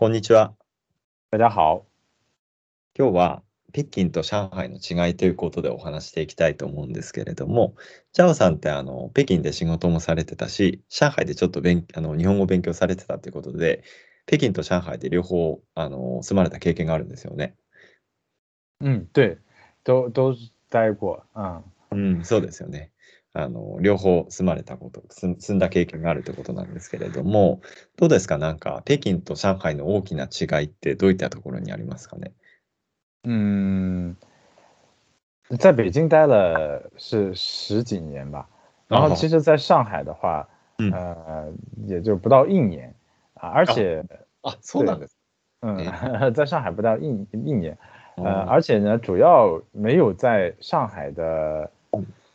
こんにちは。大家好。今日は北京と上海の違いということでお話していきたいと思うんですけれども、チャオさんってあの北京で仕事もされてたし、上海でちょっと勉あの日本語を勉強されてたということで、北京と上海で両方あの住まれた経験があるんですよね。嗯，对，都都待过，嗯うん、そうですよね。あの両方住まれたこと、住住んだ経験があるということなんですけれども、どうですか、なんか北京と上海の大きな違いってどういったところにありますかね？嗯，在北京待了是十几年吧，然后哦其实在上海的话，嗯。呃，也就不到一年。啊，而且，あ、そうなんです。嗯，在上海不到一一年，呃，哦。而且呢，主要没有在上海的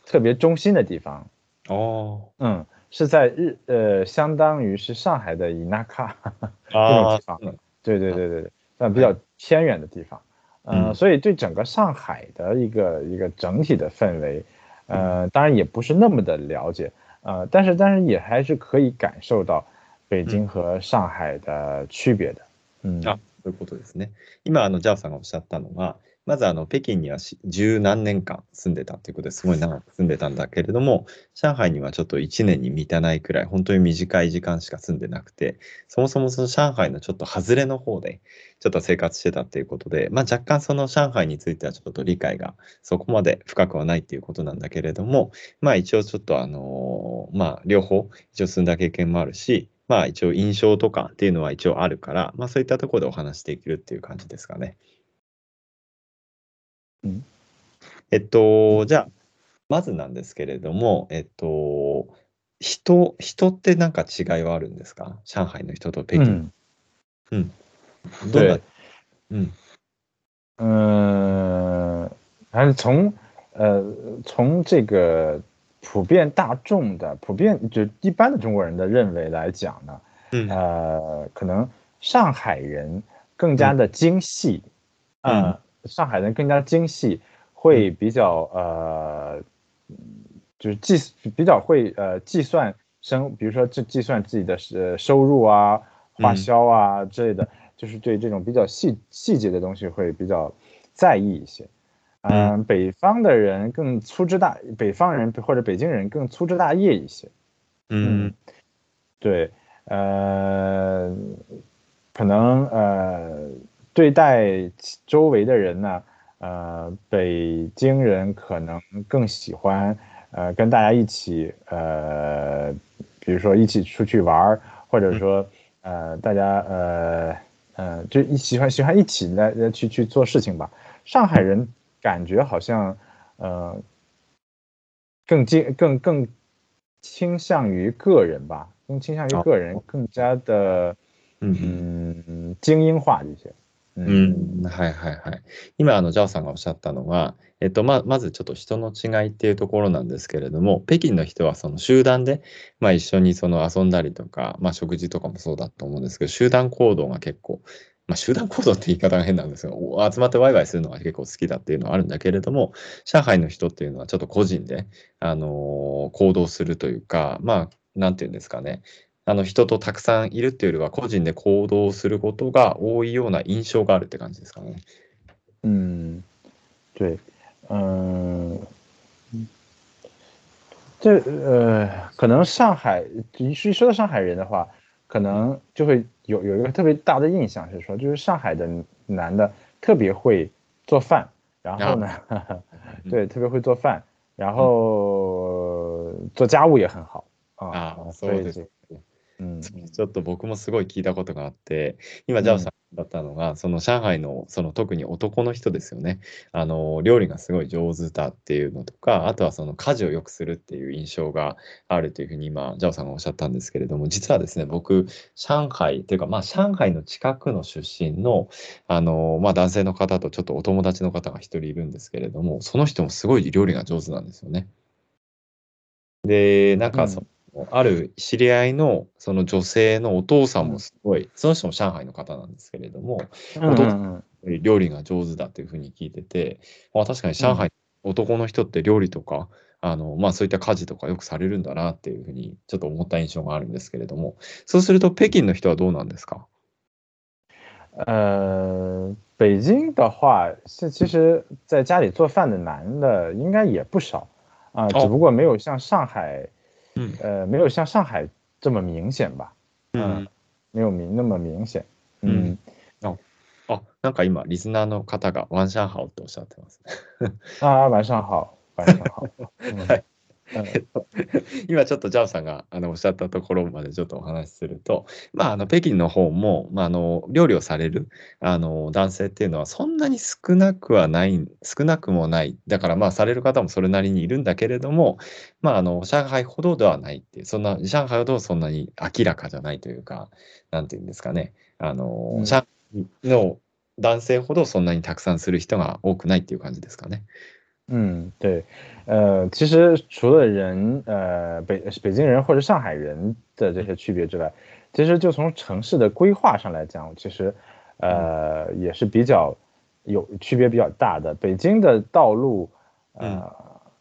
特别中心的地方，哦嗯，是在日呃，相当于是上海的伊那卡这あ种地方，ー对对对对对，但比较偏远的地方，呃，嗯所以对整个上海的一个一个整体的氛围，呃，当然也不是那么的了解，呃，但是但是也还是可以感受到北京和上海的区别的，嗯あそういうことですね。今、あのジャオさんがおっしゃったのは、 まずあの北京にはし十何年間住んでたということですごい長く住んでたんだけれども、上海にはちょっと1年に満たないくらい、本当に短い時間しか住んでなくて、そもそもその上海のちょっと外れの方でちょっと生活してたっていうことで、まあ、若干その上海についてはちょっと理解がそこまで深くはないっていうことなんだけれども、まあ一応ちょっとあのまあ両方一応住んだ経験もあるし、まあ一応印象とかっていうのは一応あるから、まあそういったところでお話していけるっていう感じですかね。うんえっと、じゃあ、まずなんですけれども、えっと、人、人ってなんか違いはあるんですか？上海の人と北京。嗯，うん。どんな对，うん。嗯，还是从呃从这个普遍大众的普遍就一般的中国人的认为来讲呢，うん。呃，可能上海人更加的精细，嗯呃，上海人更加精细，会比较呃，嗯就是计比较会呃计算生，比如说这计算自己的呃收入啊、花嗯销啊之类的，就是对这种比较细细节的东西会比较在意一些。嗯嗯，北方的人更粗枝大，北方人或者北京人更粗枝大叶一些。うん。对，呃，可能呃，对待周围的人呢，呃，北京人可能更喜欢呃跟大家一起呃，比如说一起出去玩儿，或者说呃大家呃呃就一喜欢喜欢一起来来去去做事情吧。上海人感觉好像呃更接更更倾向于个人吧，更倾向于个人，更加的嗯精英化一些。うん、はいはいはい。今、あの、ジャオさんがおっしゃったのは、えっと、ま、まずちょっと人の違いっていうところなんですけれども、北京の人はその集団で、まあ一緒にその遊んだりとか、まあ食事とかもそうだと思うんですけど、集団行動が結構、まあ集団行動って言い方が変なんですが、集まってワイワイするのが結構好きだっていうのはあるんだけれども、上海の人っていうのはちょっと個人で、あのー行動するというか、まあ、なんていうんですかね、あの人とたくさんいるっていうよりは個人で行動することが多いような印象があるって感じですかね。嗯，对，嗯，这呃，可能上海一一说到上海人的话，可能就会有有一个特别大的印象是说，就是上海的男的特别会做饭，然后呢，对，特别会做饭，然后做家务也很好啊，ああ、そ所以这 うですね。嗯ちょっと僕もすごい聞いたことがあって、今、ジャオさんだったのが、その上海のその特に男の人ですよね。あの料理がすごい上手だっていうのとか、あとはその家事をよくするっていう印象があるというふうに今、ジャオさんがおっしゃったんですけれども、実はですね、僕、上海っていうか、まあ、上海の近くの出身の、あのまあ、男性の方とちょっとお友達の方が一人いるんですけれども、その人もすごい料理が上手なんですよね。で、なんかその、ある知り合いのその女性のお父さんもすごい、その人も上海の方なんですけれども、嗯嗯嗯料理が上手だというふうに聞いてて、まあ、確かに上海、男の人って料理とか、あのまあ、そういった家事とかよくされるんだなっていうふうにちょっと思った印象があるんですけれども、そうすると北京の人はどうなんですか？呃，北京的话，是其实在家里做饭的男的应该也不少。啊，只不过没有像上海，嗯，呃，没有像上海这么明显吧，嗯，没有明那么明显，嗯。哦，哦，なんか今リスナーの方が晚上好とおっしゃってます。啊，晚上好，晚上好。はい。 今ちょっとジャオさんがあのおっしゃったところまでちょっとお話しすると、まあ、あの北京の方も、まあ、あの料理をされるあの男性っていうのはそんなに少なくはない少なくもない。だからまあされる方もそれなりにいるんだけれども、まあ、あの上海ほどではないっていうそんな上海ほどそんなに明らかじゃないというかなんていうんですかね。あの、うん、上海の男性ほどそんなにたくさんする人が多くないっていう感じですかね。嗯，对，呃，其实除了人，呃，北北京人或者上海人的这些区别之外，其实就从城市的规划上来讲，其实，呃，也是比较有区别比较大的。北京的道路，呃，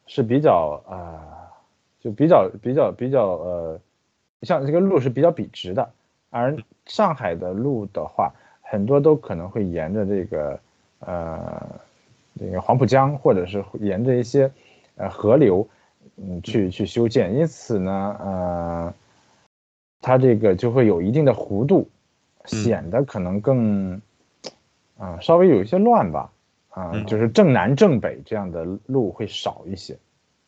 是比较啊，就比较比较比较呃，像这个路是比较笔直的，而上海的路的话，很多都可能会沿着这个，呃。这个黄浦江，或者是沿着一些呃河流，嗯，去去修建，因此呢，呃，它这个就会有一定的弧度，显得可能更啊稍微有一些乱吧，啊，就是正南正北这样的路会少一些。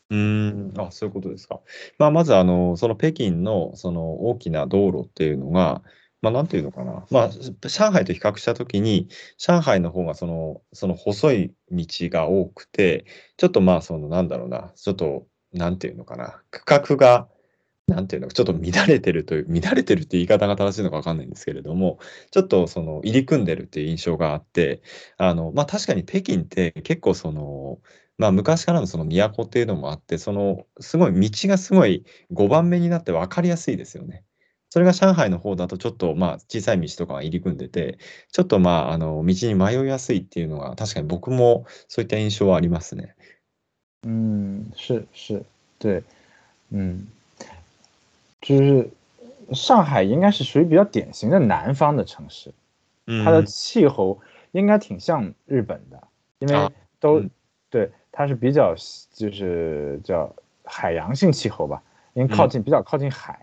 嗯，あ、そういうことですか。まあまずあのその北京のその大きな道路っていうのが。 まあ、なんていうのかな。まあ、上海と比較したときに、上海の方がその、その細い道が多くて、ちょっとまあ、その、なんだろうな、ちょっと、なんていうのかな、区画が、なんていうのか、ちょっと乱れてるという、乱れてるって言い方が正しいのかわかんないんですけれども、ちょっとその、入り組んでるっていう印象があって、あの、まあ確かに北京って結構その、まあ昔からのその都っていうのもあって、その、すごい道がすごい5番目になって分かりやすいですよね。それが上海の方だとちょっと、まあ、小さい道とかが入り組んでて、ちょっと、まあ、あの、道に迷いやすいっていうのが、確かに僕もそういった印象はありますね。嗯，是是，对，嗯，就是上海应该是属于比较典型的南方的城市，它的气候应该挺像日本的，因为都对，它是比较就是叫海洋性气候吧，因为靠近比较靠近海。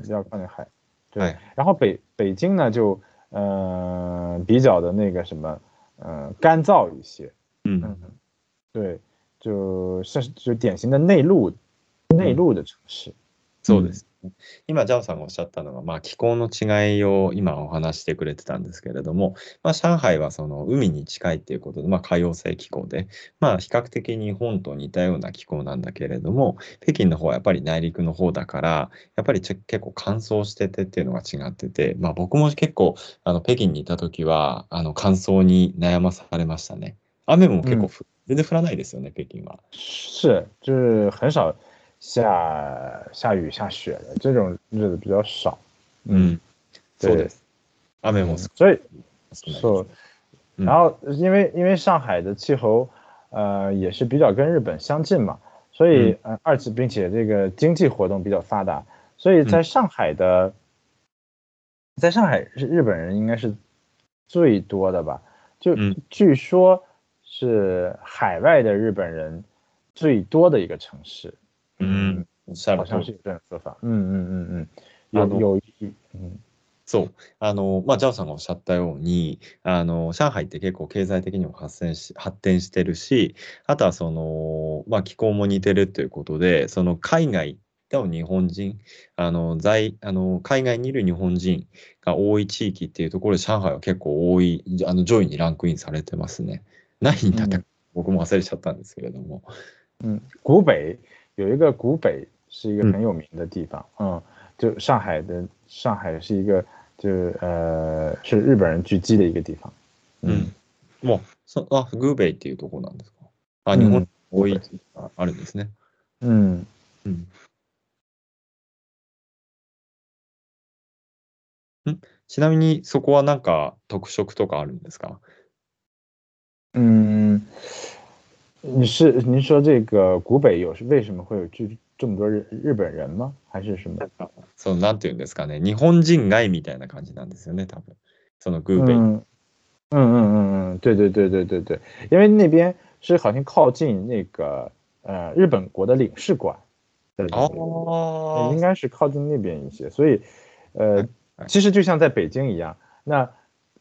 比较靠近海，对。然后北北京呢，就呃比较的那个什么，呃干燥一些。嗯，对，就是就典型的内陆内陆的城市。そうです。今、ジャオさんがおっしゃったのは、まあ、気候の違いを今お話してくれてたんですけれども、まあ、上海はその海に近いっていうことで、まあ、海洋性気候で、まあ、比較的日本と似たような気候なんだけれども、北京の方はやっぱり内陸の方だから、やっぱり結構乾燥しててっていうのが違ってて、まあ、僕も結構あの北京にいた時はあの乾燥に悩まされましたね。雨も結構、うん、全然降らないですよね、北京は。是、就是很少。下下雨下雪的这种日子比较少，嗯，对，阿美姆斯，所以说，然后因为因为上海的气候，呃，也是比较跟日本相近嘛，所以呃，二次并且这个经济活动比较发达，所以在上海的，在上海是日本人应该是最多的吧？就据说是海外的日本人最多的一个城市。嗯，好像是有这样说法。うんうんうんうん。有有うん。そう。あの、まあ、ジャオさんがおっしゃったように、あの、上海って結構経済的にも発展し発展してるし、あとはその、まあ、気候も似てるということで、その海外の日本人、あの、在、あの、海外にいる日本人が多い地域っていうところで、上海は結構多い、あの、上位にランクインされてますね。何にだったか、僕も忘れちゃったんですけれども。うん、湖北有一个古北是一个很有名的地方，嗯，就上海的上海是一个，就是呃是日本人聚集的一个地方。嗯，もうそあグーベイっていうところなんですか？あ日本多いあるんですね。うん。うん。ん？ちなみにそこはなんか特色とかあるんですか？うん。你是您说这个古北有是为什么会有这这么多日日本人吗？还是什么？そうなんていうんですかね、日本人街みたいな感じなんですよね、多分。 そのグーベイ。嗯嗯嗯嗯嗯，对对对对对对，因为那边是好像靠近那个呃日本国的领事馆的那个，哦应该是靠近那边一些，所以呃其实就像在北京一样，那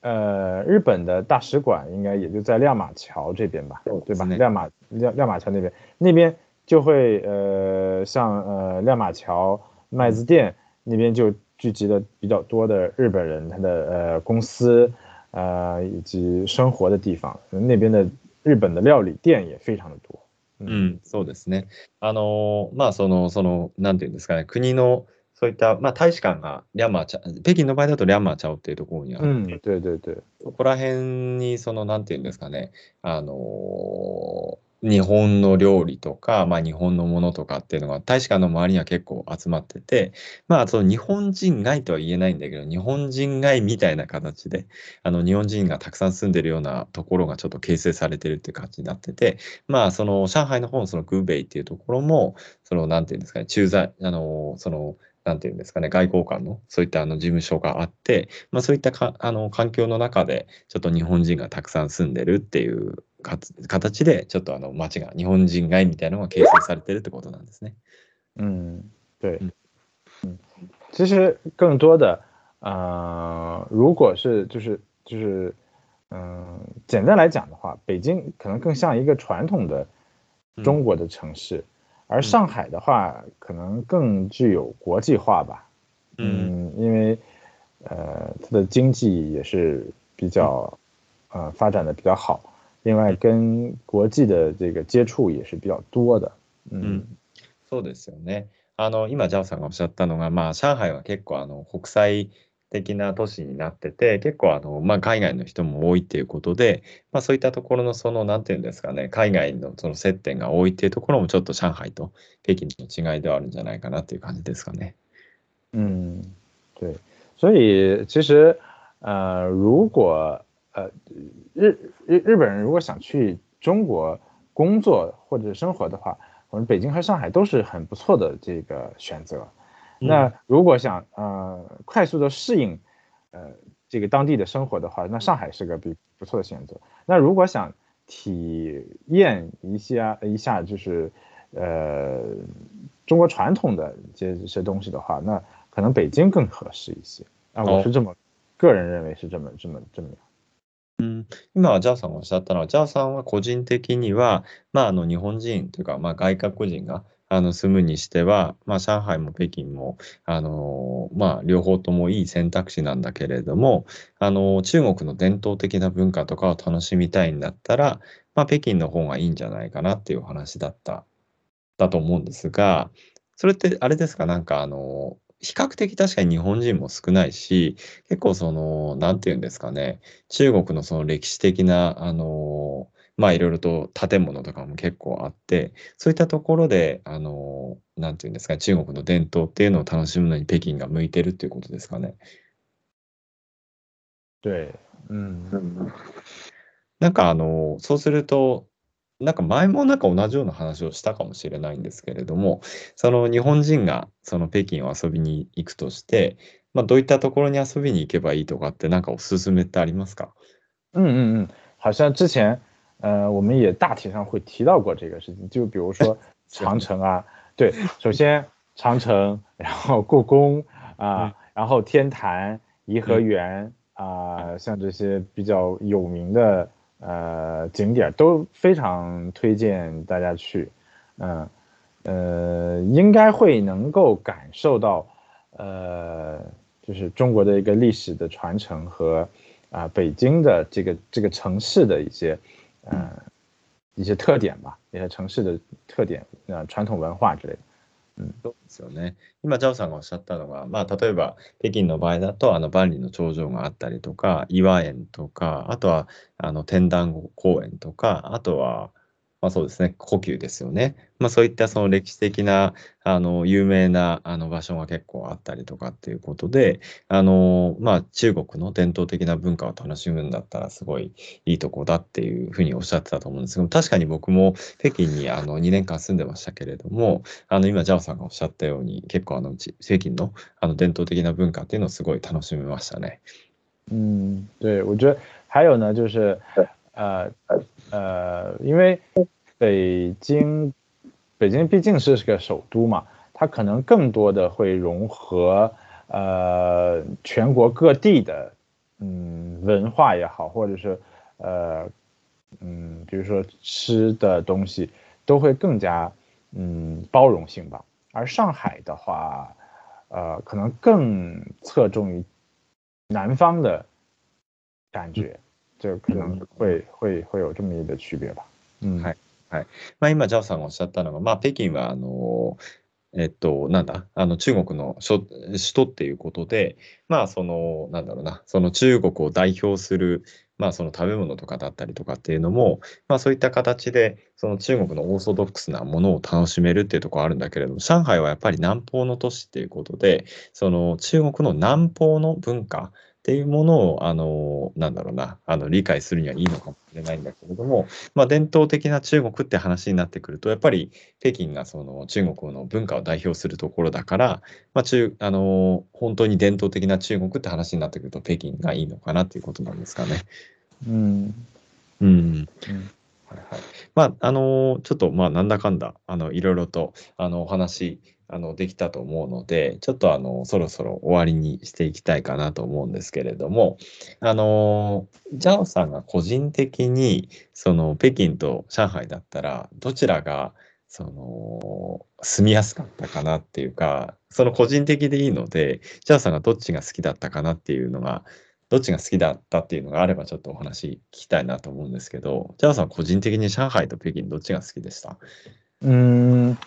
呃日本的大使馆应该也就在亮马桥这边吧，对吧？是那亮马亮亮马桥那边，那边就会呃像呃亮马桥麦子店那边就聚集了比较多的日本人，他的呃公司呃以及生活的地方，那边的日本的料理店也非常的多。うん、そうですね。あのーまあ、その、その、なんていうんですかね、国の、 そういった、まあ、大使館がリャンマーチャ、北京の場合だとリャンマーチャオっていうところにあ嗯って、，对对对，そこら辺に、その、なんていうんですかね、あのー日本の料理とか、まあ、日本のものとかっていうのが、大使館の周りには結構集まってて、まあ、その日本人街とは言えないんだけど、日本人街みたいな形で、あの、日本人がたくさん住んでるようなところがちょっと形成されてるっていう感じになってて、まあ、その、上海の方のそのグーベイっていうところも、その、なんていうんですかね、駐在、あの、その、なんていうんですかね、外交官の、そういったあの事務所があって、まあ、そういったかあの環境の中で、ちょっと日本人がたくさん住んでるっていう形で、ちょっとあの街が、日本人街みたいなのが形成されてるってことなんですね。嗯，对，嗯嗯，其实更多的，呃，如果是就是就是，嗯、简单来讲的话，北京可能更像一个传统的中国的城市，而上海的话，可能更具有国际化吧。うん。嗯，因为呃，它的经济也是比较呃发展的比较好，另外跟国际的这个接触也是比较多的。嗯うんそうですよね。あの、今、ジャオさんがおっしゃったのが、まあ、上海は結構、あの、国際 的な都市になってて、結構、あの、まあ、海外の人も多いっていうことで、まあ、そういったところの、その、なんていうんですかね、海外のその接点が多いっていうところも、ちょっと上海と北京の違いではあるんじゃないかなっていう感じですかね。嗯，对，所以其实呃，如果呃日日日本人如果想去中国工作或者生活的话，我们北京和上海都是很不错的这个选择。那如果想呃快速的适应呃这个当地的生活的话，那上海是个比不错的选择。那如果想体验一下一下就是呃中国传统的这这些东西的话，那可能北京更合适一些。啊，我是这么、个人认为是这么这么这么样。うん、今はジャオさんがおっしゃったのは、ジャオさんは個人的には、まあ、あの日本人というか、まあ、外国人が あの住むにしては、まあ、上海も北京も、あのまあ、両方ともいい選択肢なんだけれども、あの中国の伝統的な文化とかを楽しみたいんだったら、まあ、北京の方がいいんじゃないかなっていう話だった、だと思うんですが、それってあれですか、なんかあの、比較的確かに日本人も少ないし、結構その、なんていうんですかね、中国のその歴史的な、あの、まあいろいろと建物とかも結構あって、そういったところで、あの、なんていうんですかね、中国の伝統っていうのを楽しむのに北京が向いてるっていうことですかね。对，嗯なんかあの、そうすると、なんか前もなんか同じような話をしたかもしれないんですけれども、その日本人がその北京を遊びに行くとして、まあどういったところに遊びに行けばいいとかってなんかおすすめってありますか？嗯嗯嗯，好像之前呃我们也大体上会提到过这个事情，就比如说 长城啊，对，首先长城，然后故宫啊、嗯然后天坛、颐和园啊、像这些比较有名的呃景点儿都非常推荐大家去，嗯呃，应该会能够感受到呃，就是中国的一个历史的传承和啊、北京的这个这个城市的一些呃一些特点吧，一些城市的特点，呃，传统文化之类的。そうですよね。今、ジャオさんがおっしゃったのが、まあ、例えば、北京の場合だと、あの、万里の長城があったりとか、岩園とか、あとは、あの、天壇公園とか、あとは、まあそうですね、故宮ですよね。まあそういったその歴史的な、あの、有名なあの場所が結構あったりとかっていうことで、あの、まあ中国の伝統的な文化を楽しむんだったらすごいいいとこだっていうふうにおっしゃってたと思うんですけど、確かに僕も北京にあの2年間住んでましたけれども、あの今、ジャオさんがおっしゃったように、結構あのうち北京のあの伝統的な文化っていうのをすごい楽しみましたね。嗯，对，我觉得还有呢，就是呃呃，因为北京北京毕竟是个首都嘛，它可能更多的会融合呃全国各地的嗯文化也好，或者是呃嗯，比如说吃的东西都会更加嗯包容性吧。而上海的话，呃，可能更侧重于南方的感觉，就可能会会会有这么一个区别吧。うんはい。はい。まあ、今、ジャオさんがおっしゃったのが、まあ、北京は、あの、えっと、なんだ、あの、中国の首都っていうことで、まあ、その、なんだろうな、その中国を代表する、まあ、その食べ物とかだったりとかっていうのも、まあ、そういった形で、その中国のオーソドックスなものを楽しめるっていうところあるんだけれども、上海はやっぱり南方の都市っていうことで、その中国の南方の文化っていうものを、あの、なんだろうな、あの、理解するにはいいのかもしれないんだけれども、まあ、伝統的な中国って話になってくると、やっぱり北京がその中国の文化を代表するところだから、まあ、中、あの、本当に伝統的な中国って話になってくると、北京がいいのかなっていうことなんですかね。うん。うん。はいはい。まあ、あのちょっと、まあ、なんだかんだ、あの、いろいろと、あの、お話、あの、できたと思うので、ちょっと、あの、そろそろ終わりにしていきたいかなと思うんですけれども、あの、ジャオさんが個人的に、その、北京と上海だったら、どちらが、その、住みやすかったかなっていうか、その個人的でいいので、ジャオさんがどっちが好きだったかなっていうのが、どっちが好きだったっていうのがあればちょっとお話聞きたいなと思うんですけど、ジャオさん個人的に上海と北京どっちが好きでした？嗯，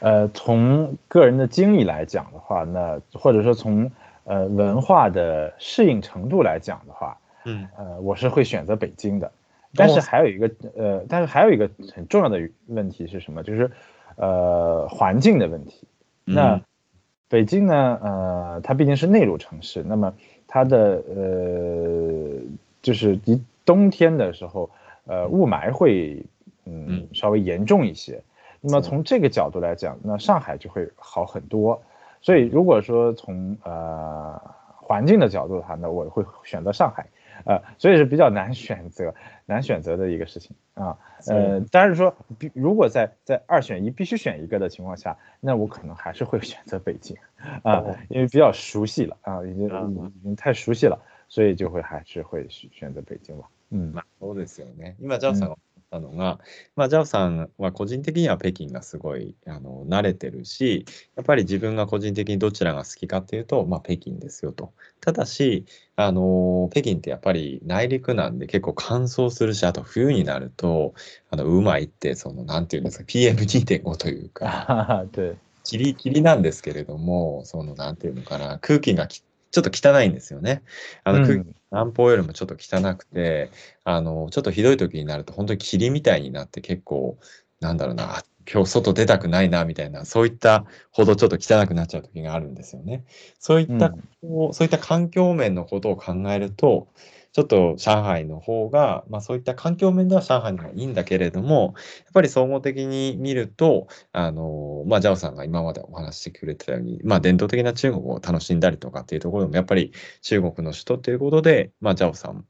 呃，从个人的经历来讲的话，那或者说从呃文化的适应程度来讲的话，嗯，呃，我是会选择北京的。但是还有一个呃，但是还有一个很重要的问题是什么？就是呃环境的问题。那北京呢，呃，它毕竟是内陆城市，那么。它的呃，就是一冬天的时候，呃，雾霾会嗯稍微严重一些。那么从这个角度来讲，那上海就会好很多。所以如果说从呃环境的角度的话，那我会选择上海。呃，所以是比较难选择、难选择的一个事情啊。呃，但是说，如果在在二选一必须选一个的情况下，那我可能还是会选择北京啊，因为比较熟悉了啊，已经已经太熟悉了，所以就会还是会选择北京了。嗯，そうですよね。今ジャオさんがっ たのが、まあ、ジャオさんは個人的には北京がすごいあの慣れてるし、やっぱり自分が個人的にどちらが好きかっていうと、まあ、北京ですよと。ただし、あの北京ってやっぱり内陸なんで結構乾燥するし、あと冬になると、あのうまいって、その、なんていうんですか、PM2.5 というか、キリキリなんですけれども、その、なんていうのかな、空気がきちょっと汚いんですよね。あの、うん、南方よりもちょっと汚くて、あの、ちょっとひどい時になると本当に霧みたいになって結構、なんだろうな、今日外出たくないな、みたいな、そういったほどちょっと汚くなっちゃう時があるんですよね。そういった、うん、そういった環境面のことを考えると、ちょっと上海の方が、まあ、そういった環境面では上海の方がいいんだけれども、やっぱり総合的に見ると、あの、まあ、ジャオさんが今までお話してくれてたように、まあ、伝統的な中国を楽しんだりとかっていうところでも、やっぱり中国の首都っていうことで、まあ、ジャオさん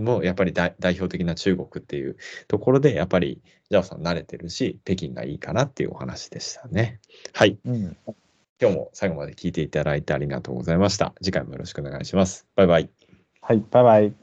もやっぱり代表的な中国っていうところで、やっぱりジャオさん慣れてるし、北京がいいかなっていうお話でしたね。はい。うん、今日も最後まで聞いていただいてありがとうございました。次回もよろしくお願いします。バイバイ。はい、バイバイ。